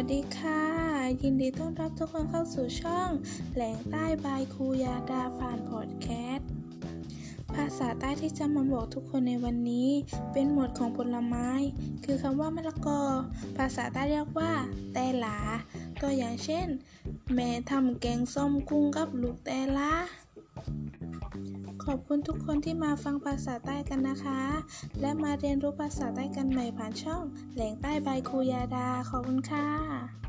วัสดีค่ะ ยินดีต้อนรับทุกคนเข้าสู่ช่อง แหลงใต้บายครูยาดาผ่านพอดแคสต์ภาษาใต้ที่จะมาบอกทุกคนในวันนี้ เป็นหมวดของผลไม้ คือคำว่ามะละกอ ภาษาใต้เรียกว่า แตหลา ตัวอย่างเช่น แม่ทำแกงส้มกุ้งกับลูกแต่ละ ขอบคุณทุกคนที่มาฟังภาษาใต้กันนะคะ และมาเรียนรู้ภาษาใต้กันใหม่ผ่านช่อง แหล่งใต้ใบครูยาดา ขอบคุณค่ะ